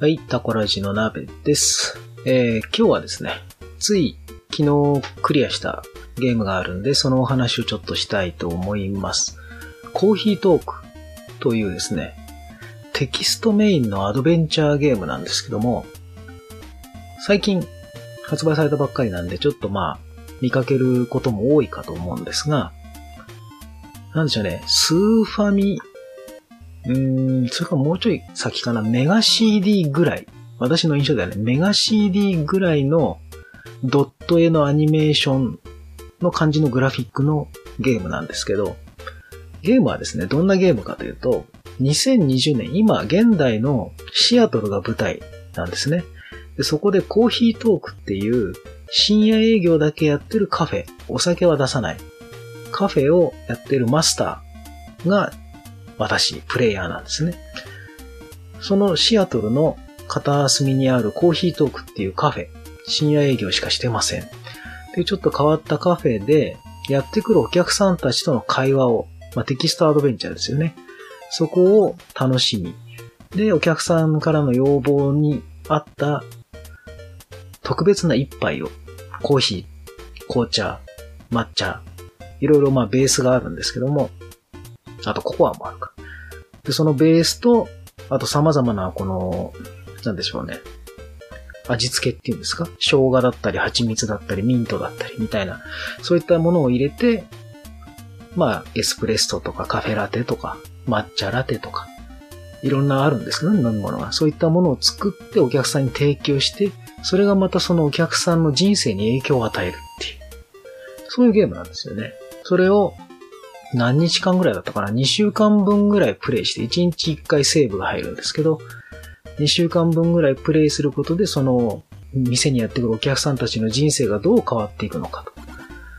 はい、タコラジの鍋です。えー、今日はですね、つい昨日クリアしたゲームがあるんで、そのお話をちょっとしたいと思います。コーヒートークというですね、テキストメインのアドベンチャーゲームなんですけども、最近発売されたばっかりなんで、ちょっとまあ、見かけることも多いかと思うんですが、なんでしょうね、スーファミうーん、それかもうちょい先かな、メガ CD ぐらい。私の印象ではね、メガ CD ぐらいのドット絵のアニメーションの感じのグラフィックのゲームなんですけど、ゲームはですね、どんなゲームかというと、2020年、今現代のシアトルが舞台なんですね。でそこでコーヒートークっていう深夜営業だけやってるカフェ、お酒は出さない。カフェをやってるマスターが私、プレイヤーなんですね。そのシアトルの片隅にあるコーヒートークっていうカフェ、深夜営業しかしてません。で、ちょっと変わったカフェで、やってくるお客さんたちとの会話を、まあ、テキストアドベンチャーですよね。そこを楽しみ。で、お客さんからの要望に合った特別な一杯を、コーヒー、紅茶、抹茶、いろいろまあベースがあるんですけども、あとココアもあるから。で、そのベースと、あと様々なこの、なんでしょうね。味付けっていうんですか？生姜だったり、蜂蜜だったり、ミントだったり、みたいな、そういったものを入れて、まあ、エスプレッソとかカフェラテとか、抹茶ラテとか、いろんなあるんですけどね、飲み物が。そういったものを作ってお客さんに提供して、それがまたそのお客さんの人生に影響を与えるっていう、そういうゲームなんですよね。それを何日間ぐらいだったかな ?2 週間分ぐらいプレイして、1日1回セーブが入るんですけど、2週間分ぐらいプレイすることで、その、店にやってくるお客さんたちの人生がどう変わっていくのかと。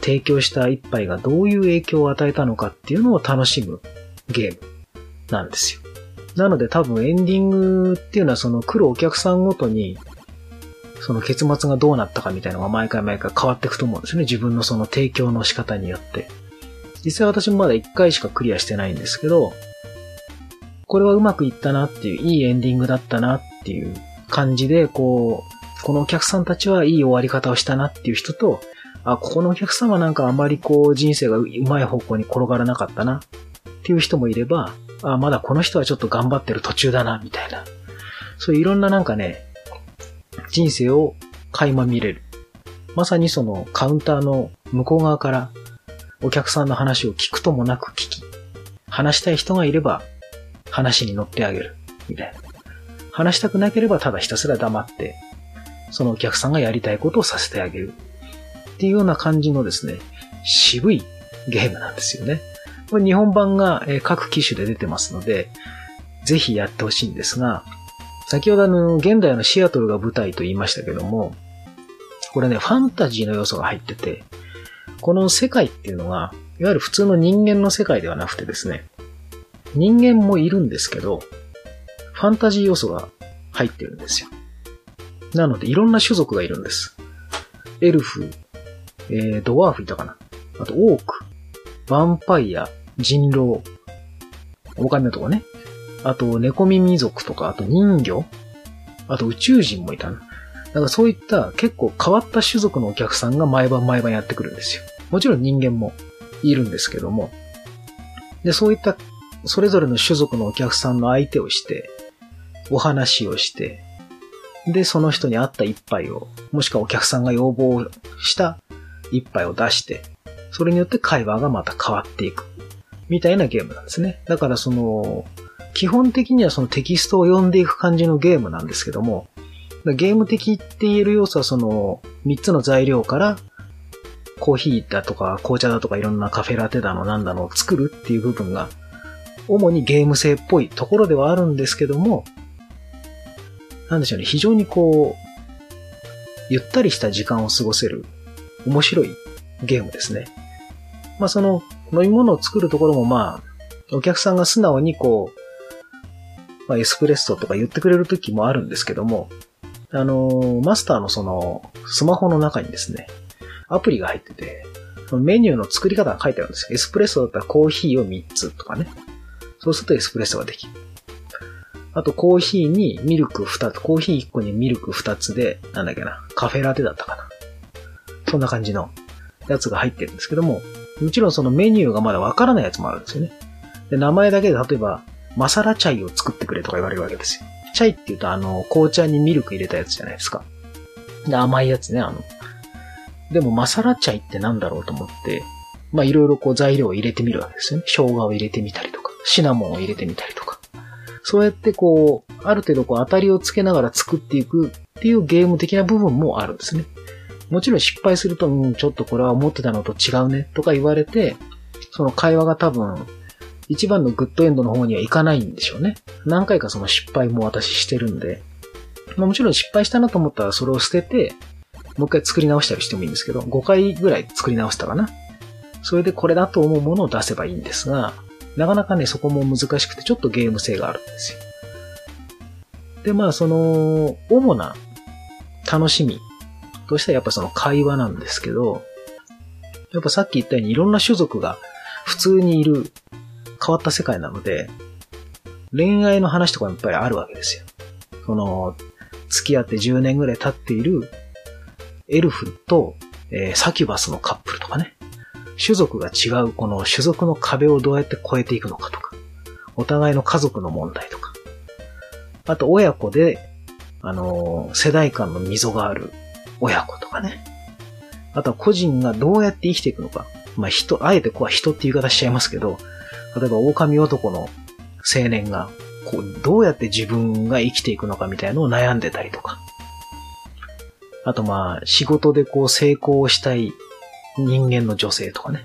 提供した一杯がどういう影響を与えたのかっていうのを楽しむゲームなんですよ。なので多分エンディングっていうのはその来るお客さんごとに、その結末がどうなったかみたいなのが毎回毎回変わっていくと思うんですよね。自分のその提供の仕方によって。実際私もまだ1回しかクリアしてないんですけど、これはうまくいったなっていう、いいエンディングだったなっていう感じで、こう、このお客さんたちはいい終わり方をしたなっていう人と、あ、ここのお客さんはなんかあまりこう人生がうまい方向に転がらなかったなっていう人もいれば、あ、まだこの人はちょっと頑張ってる途中だな、みたいな。そういういろんななんかね、人生を垣間見れる。まさにそのカウンターの向こう側からお客さんの話を聞くともなく聞き、話したい人がいれば話に乗ってあげる、みたいな。話したくなければただひたすら黙って、そのお客さんがやりたいことをさせてあげる。っていうような感じのですね、渋いゲームなんですよね。これ日本版が各機種で出てますので、ぜひやってほしいんですが、先ほどあの、現代のシアトルが舞台と言いましたけども、これね、ファンタジーの要素が入ってて、この世界っていうのが、いわゆる普通の人間の世界ではなくてですね、人間もいるんですけど、ファンタジー要素が入ってるんですよ。なので、いろんな種族がいるんです。エルフ、えー、ドワーフいたかなあと、オーク、ヴァンパイア、人狼、狼とかね。あと、猫耳族とか、あと人魚、あと宇宙人もいたな。だからそういった結構変わった種族のお客さんが毎晩毎晩やってくるんですよ。もちろん人間もいるんですけども。で、そういったそれぞれの種族のお客さんの相手をして、お話をして、で、その人に合った一杯を、もしくはお客さんが要望した一杯を出して、それによって会話がまた変わっていく。みたいなゲームなんですね。だからその、基本的にはそのテキストを読んでいく感じのゲームなんですけども、ゲーム的って言える要素はその3つの材料からコーヒーだとか紅茶だとかいろんなカフェラテだのなんだのを作るっていう部分が主にゲーム性っぽいところではあるんですけども、なんでしょうね、非常にこう、ゆったりした時間を過ごせる面白いゲームですね。まあその飲み物を作るところもまあ、お客さんが素直にこう、ま、エスプレッソとか言ってくれる時もあるんですけども、あの、マスターのその、スマホの中にですね、アプリが入ってて、メニューの作り方が書いてあるんですよ。エスプレッソだったらコーヒーを3つとかね。そうするとエスプレッソができる。あとコーヒーにミルク2つ、コーヒー1個にミルク2つで、なんだっけな、カフェラテだったかな。そんな感じのやつが入ってるんですけども、もちろんそのメニューがまだわからないやつもあるんですよね。で、名前だけで例えば、マサラチャイを作ってくれとか言われるわけですよ。チャイって言うとあの、紅茶にミルク入れたやつじゃないですか。で、甘いやつね、あの。でもマサラチャイってなんだろうと思って、まあいろいろこう材料を入れてみるわけですよね。生姜を入れてみたりとか、シナモンを入れてみたりとか。そうやってこう、ある程度こう当たりをつけながら作っていくっていうゲーム的な部分もあるんですね。もちろん失敗すると、うん、ちょっとこれは思ってたのと違うねとか言われて、その会話が多分、一番のグッドエンドの方にはいかないんでしょうね。何回かその失敗も私してるんで。まあ、もちろん失敗したなと思ったらそれを捨てて、もう一回作り直したりしてもいいんですけど、5回ぐらい作り直したかな。それでこれだと思うものを出せばいいんですが、なかなかね、そこも難しくてちょっとゲーム性があるんですよ。で、まあ、その、主な楽しみとしてはやっぱその会話なんですけど、やっぱさっき言ったようにいろんな種族が普通にいる変わった世界なので、恋愛の話とかもやっぱりあるわけですよ。その、付き合って10年ぐらい経っているエルフと、えー、サキュバスのカップルとかね。種族が違うこの種族の壁をどうやって越えていくのかとか、お互いの家族の問題とか、あと親子で、あのー、世代間の溝がある親子とかね。あとは個人がどうやって生きていくのか。まあ人、あえてここは人って言い方しちゃいますけど、例えば狼男の青年が、こう、どうやって自分が生きていくのかみたいのを悩んでたりとか。あとまあ、仕事でこう成功したい人間の女性とかね。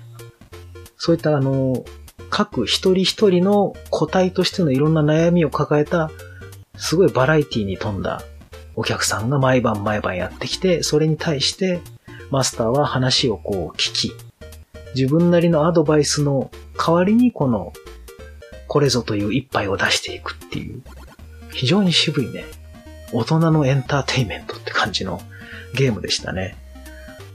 そういったあの、各一人一人の個体としてのいろんな悩みを抱えた、すごいバラエティに富んだお客さんが毎晩毎晩やってきて、それに対してマスターは話をこう聞き、自分なりのアドバイスの代わりにこの、これぞという一杯を出していくっていう、非常に渋いね、大人のエンターテイメントって感じのゲームでしたね。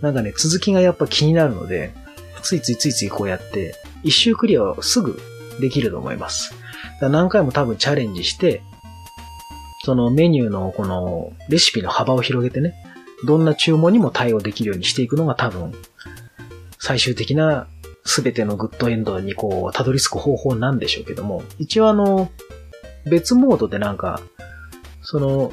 なんかね、続きがやっぱ気になるので、ついついついついこうやって、一周クリアはすぐできると思います。何回も多分チャレンジして、そのメニューのこのレシピの幅を広げてね、どんな注文にも対応できるようにしていくのが多分、最終的な全てのグッドエンドにこう、たどり着く方法なんでしょうけども、一応あの、別モードでなんか、その、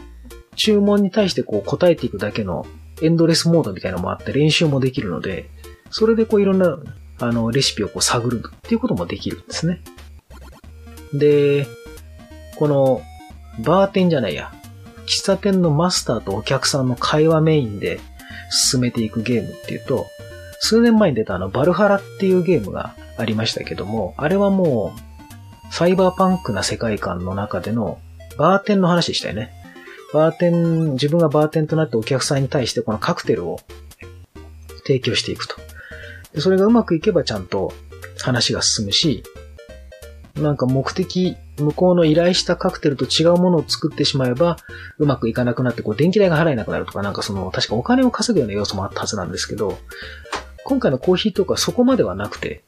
注文に対してこう答えていくだけのエンドレスモードみたいなのもあって練習もできるので、それでこういろんな、あの、レシピをこう探るっていうこともできるんですね。で、この、バーテンじゃないや、喫茶店のマスターとお客さんの会話メインで進めていくゲームっていうと、数年前に出たあの、バルハラっていうゲームがありましたけども、あれはもう、サイバーパンクな世界観の中でのバーテンの話でしたよね。バーテン、自分がバーテンとなってお客さんに対してこのカクテルを提供していくと。でそれがうまくいけばちゃんと話が進むし、なんか目的、向こうの依頼したカクテルと違うものを作ってしまえば、うまくいかなくなって、こう、電気代が払えなくなるとか、なんかその、確かお金を稼ぐような要素もあったはずなんですけど、今回のコーヒーとかそこまではなくて、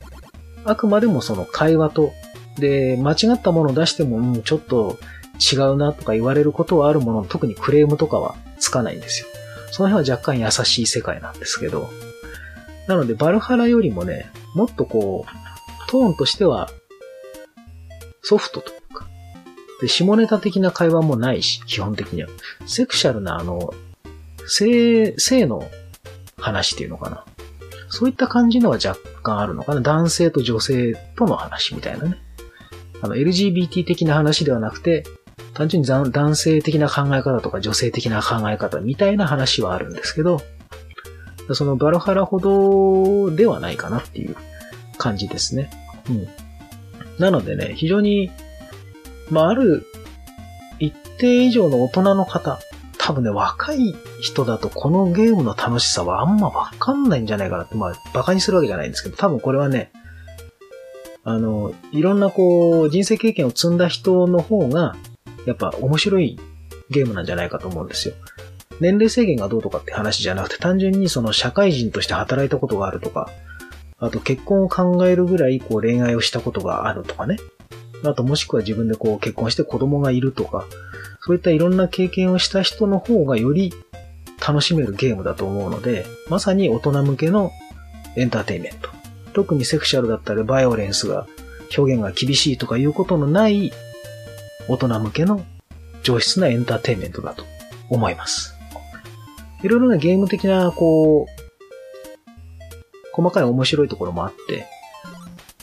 あくまでもその会話と、で、間違ったものを出しても、うん、ちょっと違うなとか言われることはあるものの、特にクレームとかはつかないんですよ。その辺は若干優しい世界なんですけど。なので、バルハラよりもね、もっとこう、トーンとしては、ソフトとか、で、下ネタ的な会話もないし、基本的には。セクシャルな、あの、性、性の話っていうのかな。そういった感じのは若干あるのかな。男性と女性との話みたいなね。あの、LGBT 的な話ではなくて、単純に男性的な考え方とか女性的な考え方みたいな話はあるんですけど、そのバルハラほどではないかなっていう感じですね。うん。なのでね、非常に、まあ、ある一定以上の大人の方、多分ね、若い人だとこのゲームの楽しさはあんまわかんないんじゃないかなって、まあ、馬鹿にするわけじゃないんですけど、多分これはね、あの、いろんなこう、人生経験を積んだ人の方が、やっぱ面白いゲームなんじゃないかと思うんですよ。年齢制限がどうとかって話じゃなくて、単純にその社会人として働いたことがあるとか、あと結婚を考えるぐらいこう恋愛をしたことがあるとかね。あともしくは自分でこう結婚して子供がいるとか、そういったいろんな経験をした人の方がより楽しめるゲームだと思うので、まさに大人向けのエンターテインメント。特にセクシャルだったりバイオレンスが表現が厳しいとかいうことのない大人向けの上質なエンターテインメントだと思います。いろいろなゲーム的な、こう、細かい面白いところもあって、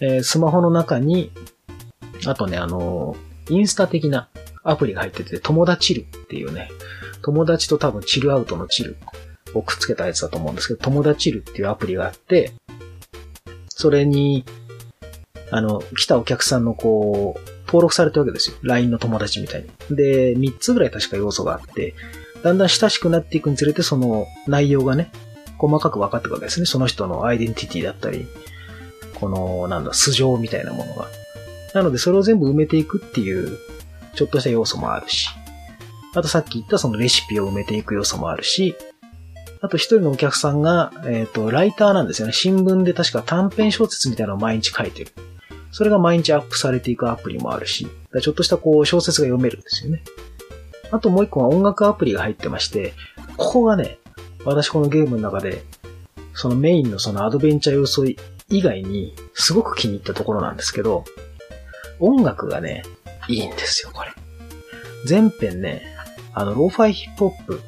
えー、スマホの中に、あとね、あのインスタ的なアプリが入ってて、友達チルっていうね、友達と多分チルアウトのチルをくっつけたやつだと思うんですけど、友達チルっていうアプリがあって、それに、あの、来たお客さんのこう、登録されたわけですよ。LINE の友達みたいに。で、3つぐらい確か要素があって、だんだん親しくなっていくにつれて、その内容がね、細かく分かっていくわけですね。その人のアイデンティティだったり、この、なんだ、素性みたいなものが。なので、それを全部埋めていくっていう、ちょっとした要素もあるし、あとさっき言ったそのレシピを埋めていく要素もあるし、あと一人のお客さんが、えっ、ー、と、ライターなんですよね。新聞で確か短編小説みたいなのを毎日書いてる。それが毎日アップされていくアプリもあるし、ちょっとしたこう小説が読めるんですよね。あともう一個は音楽アプリが入ってまして、ここがね、私このゲームの中で、そのメインのそのアドベンチャー要素以外に、すごく気に入ったところなんですけど、音楽がね、いいんですよ、これ。全編ね、あの、ローファイヒップホップ、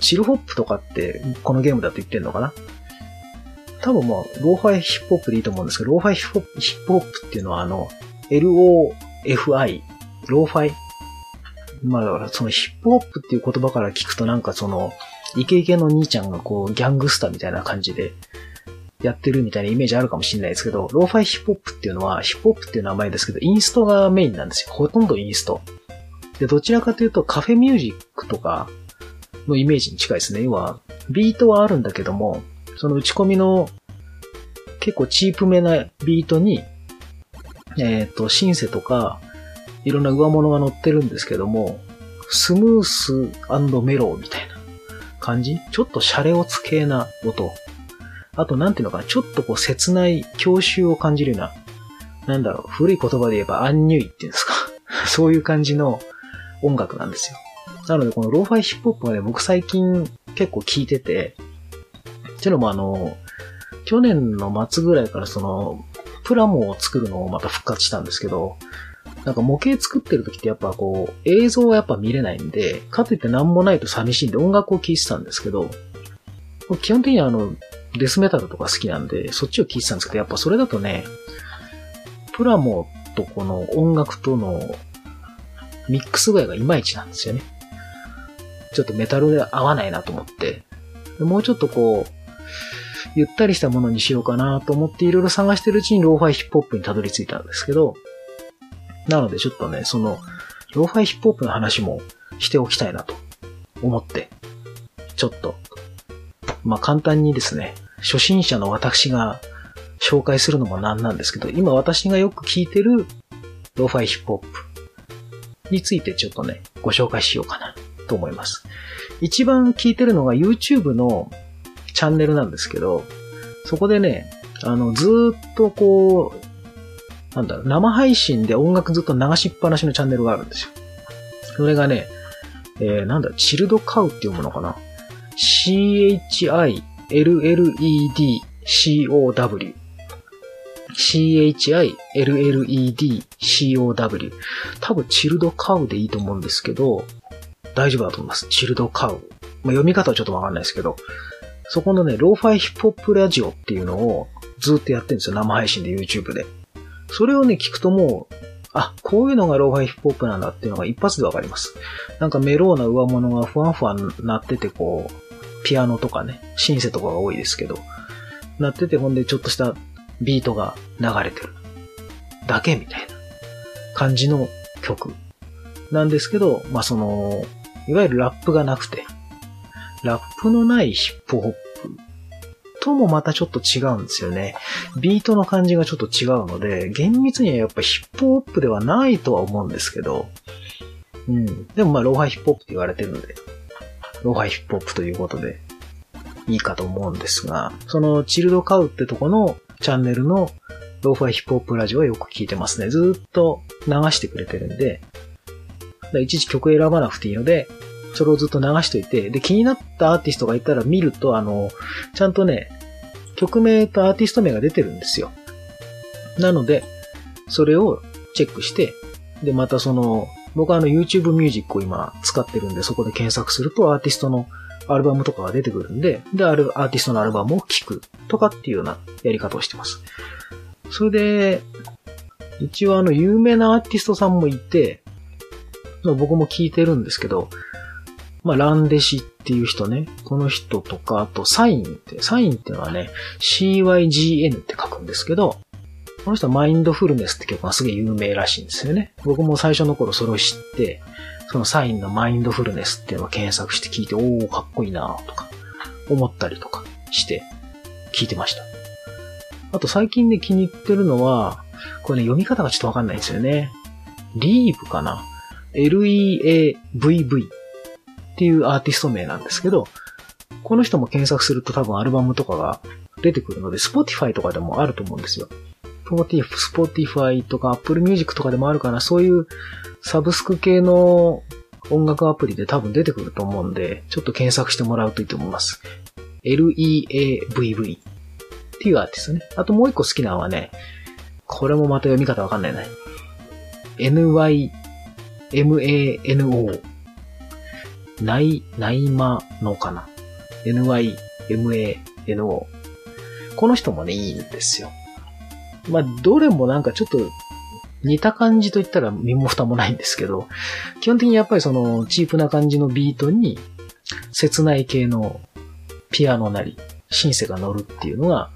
チルホップとかって、このゲームだと言ってんのかな？多分まあ、ローファイヒップホップでいいと思うんですけど、ローファイヒップホップっていうのはあの、LOFI、ローファイ。まあだからそのヒップホップっていう言葉から聞くとなんかその、イケイケの兄ちゃんがこう、ギャングスターみたいな感じで、やってるみたいなイメージあるかもしれないですけど、ローファイヒップホップっていうのは、ヒップホップっていう名前ですけど、インストがメインなんですよ。ほとんどインスト。で、どちらかというとカフェミュージックとかのイメージに近いですね。要は、ビートはあるんだけども、その打ち込みの結構チープめなビートに、えっ、ー、と、シンセとか、いろんな上物が乗ってるんですけども、スムースメローみたいな感じ？ちょっとシャレオツ系な音。あと、なんていうのかな、ちょっとこう切ない郷愁を感じるような、なんだろう、古い言葉で言えばアンニュイっていうんですか？そういう感じの音楽なんですよ。なので、このローファイヒップホップはね、僕最近結構聴いてて、っていうのもあの、去年の末ぐらいからその、プラモを作るのをまた復活したんですけど、なんか模型作ってる時ってやっぱこう、映像はやっぱ見れないんで、かといって何もないと寂しいんで音楽を聴いてたんですけど、基本的にはあの、デスメタルとか好きなんで、そっちを聴いてたんですけど、やっぱそれだとね、プラモとこの音楽とのミックス具合がいまいちなんですよね。ちょっとメタルで合わないなと思って、もうちょっとこう、ゆったりしたものにしようかなと思っていろいろ探してるうちにローファイヒップホップにたどり着いたんですけど、なのでちょっとね、その、ローファイヒップホップの話もしておきたいなと思って、ちょっと、まあ、簡単にですね、初心者の私が紹介するのもなんなんですけど、今私がよく聞いてるローファイヒップホップについてちょっとね、ご紹介しようかなと思います。一番聞いてるのが YouTube のチャンネルなんですけど、そこでね、あの、ずっとこう、なんだ、生配信で音楽ずっと流しっぱなしのチャンネルがあるんですよ。それがね、えー、なんだ、チルドカウって読むのかな ?CHI LLEDCOW CHILLEDCOW 多分チルドカウでいいと思うんですけど、大丈夫だと思います。チルドカウ。まあ、読み方はちょっとわかんないですけど、そこのね、ローファイヒップホップラジオっていうのをずっとやってるんですよ。生配信で YouTube で。それをね、聞くともう、あ、こういうのがローファイヒップホップなんだっていうのが一発でわかります。なんかメローな上物がふわふわなってて、こう、ピアノとかね、シンセとかが多いですけど、なってて、ほんでちょっとしたビートが流れてる。だけみたいな感じの曲なんですけど、まあ、その、いわゆるラップがなくて、ラップのないヒップホップともまたちょっと違うんですよね。ビートの感じがちょっと違うので、厳密にはやっぱヒップホップではないとは思うんですけど、うん。でもまあ、ローファイヒップホップって言われてるので、ローファイヒップホップということで、いいかと思うんですが、その ChilledCow ってとこのチャンネルのローファイヒップホップラジオはよく聞いてますね。ずっと流してくれてるんで、いちいち曲選ばなくていいので、それをずっと流しといて、で、気になったアーティストがいたら見ると、あの、ちゃんとね、曲名とアーティスト名が出てるんですよ。なので、それをチェックして、で、またその、僕はあの YouTube Music を今使ってるんで、そこで検索するとアーティストのアルバムとかが出てくるんで、で、あるアーティストのアルバムを聴くとかっていうようなやり方をしてます。それで、一応あの有名なアーティストさんもいて、僕も聞いてるんですけど、まあ、ランデシっていう人ね。この人とか、あと、サインって、サインっていうのはね、CYGN って書くんですけど、この人はマインドフルネスって曲がすげえ有名らしいんですよね。僕も最初の頃それを知って、そのサインのマインドフルネスっていうのを検索して聞いて、おー、かっこいいなとか、思ったりとかして、聞いてました。あと最近ね、気に入ってるのは、これね、読み方がちょっとわかんないんですよね。リーブかな ?L-E-A-V-V っていうアーティスト名なんですけど、この人も検索すると多分アルバムとかが出てくるので、Spotify とかでもあると思うんですよ。Spotify とか Apple Music とかでもあるかな、そういうサブスク系の音楽アプリで多分出てくると思うんで、ちょっと検索してもらうといいと思います。L-E-A-V-V っていうアーティストね。あともう一個好きなのはね、これもまた読み方わかんないね。N-Y-M-A-N-O ない、ないまのかな。NYMANO。この人もね、いいんですよ。まあ、どれもなんかちょっと似た感じと言ったら身も蓋もないんですけど、基本的にやっぱりそのチープな感じのビートに切ない系のピアノなり、シンセが乗るっていうのが、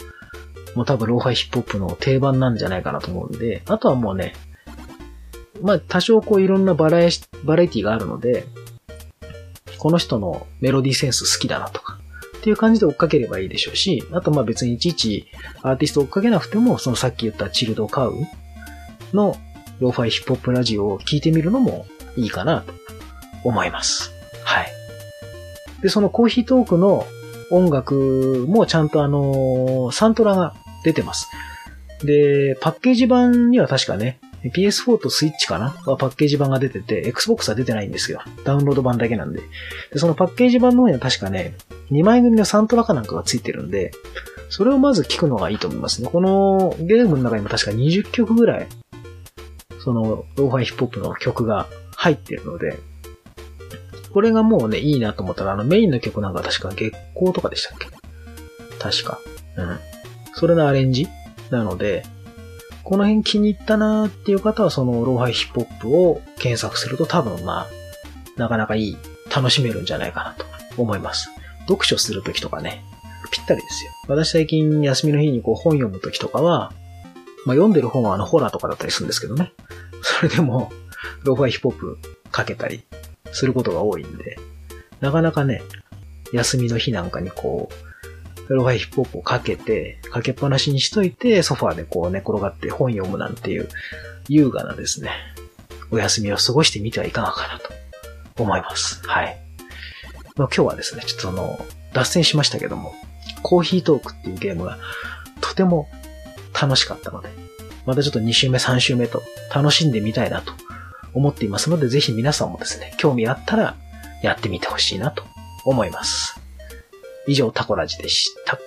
もう多分ローハイヒップホップの定番なんじゃないかなと思うんで、あとはもうね、まあ多少こういろんなバラエバラエティがあるので、この人のメロディーセンス好きだなとか、っていう感じで追っかければいいでしょうし、あとまあ別にいちいちアーティスト追っかけなくても、そのさっき言ったチルドカウのローファイヒップホップラジオを聞いてみるのもいいかなと思います。はい。で、そのコーヒートークの音楽もちゃんとあの、サントラが出てます。で、パッケージ版には確かね、PS4 とスイッチかな？はパッケージ版が出てて、Xbox は出てないんですよ。ダウンロード版だけなんで。で、そのパッケージ版の方には確かね、2枚組のサントラかなんかがついてるんで、それをまず聞くのがいいと思いますね。このゲームの中にも確か20曲ぐらい、その、ローファイヒップホップの曲が入ってるので、これがもうね、いいなと思ったら、あのメインの曲なんか確か月光とかでしたっけ？確か。うん。それのアレンジ？なので、この辺気に入ったなーっていう方は、そのローファイヒップホップを検索すると多分まあ、なかなかいい、楽しめるんじゃないかなと思います。読書するときとかね、ぴったりですよ。私最近休みの日にこう本読むときとかは、まあ読んでる本はあのホラーとかだったりするんですけどね。それでも、ローファイヒップホップかけたりすることが多いんで、なかなかね、休みの日なんかにこう、ローファイヒップホップをかけて、かけっぱなしにしといて、ソファーでこう寝転がって本読むなんていう優雅なですね、お休みを過ごしてみてはいかがかなと思います。はい。ま今日はですね、ちょっとあの、脱線しましたけども、コーヒートークっていうゲームがとても楽しかったので、またちょっと2週目、3週目と楽しんでみたいなと思っていますので、ぜひ皆さんもですね、興味あったらやってみてほしいなと思います。以上、タコラジでした。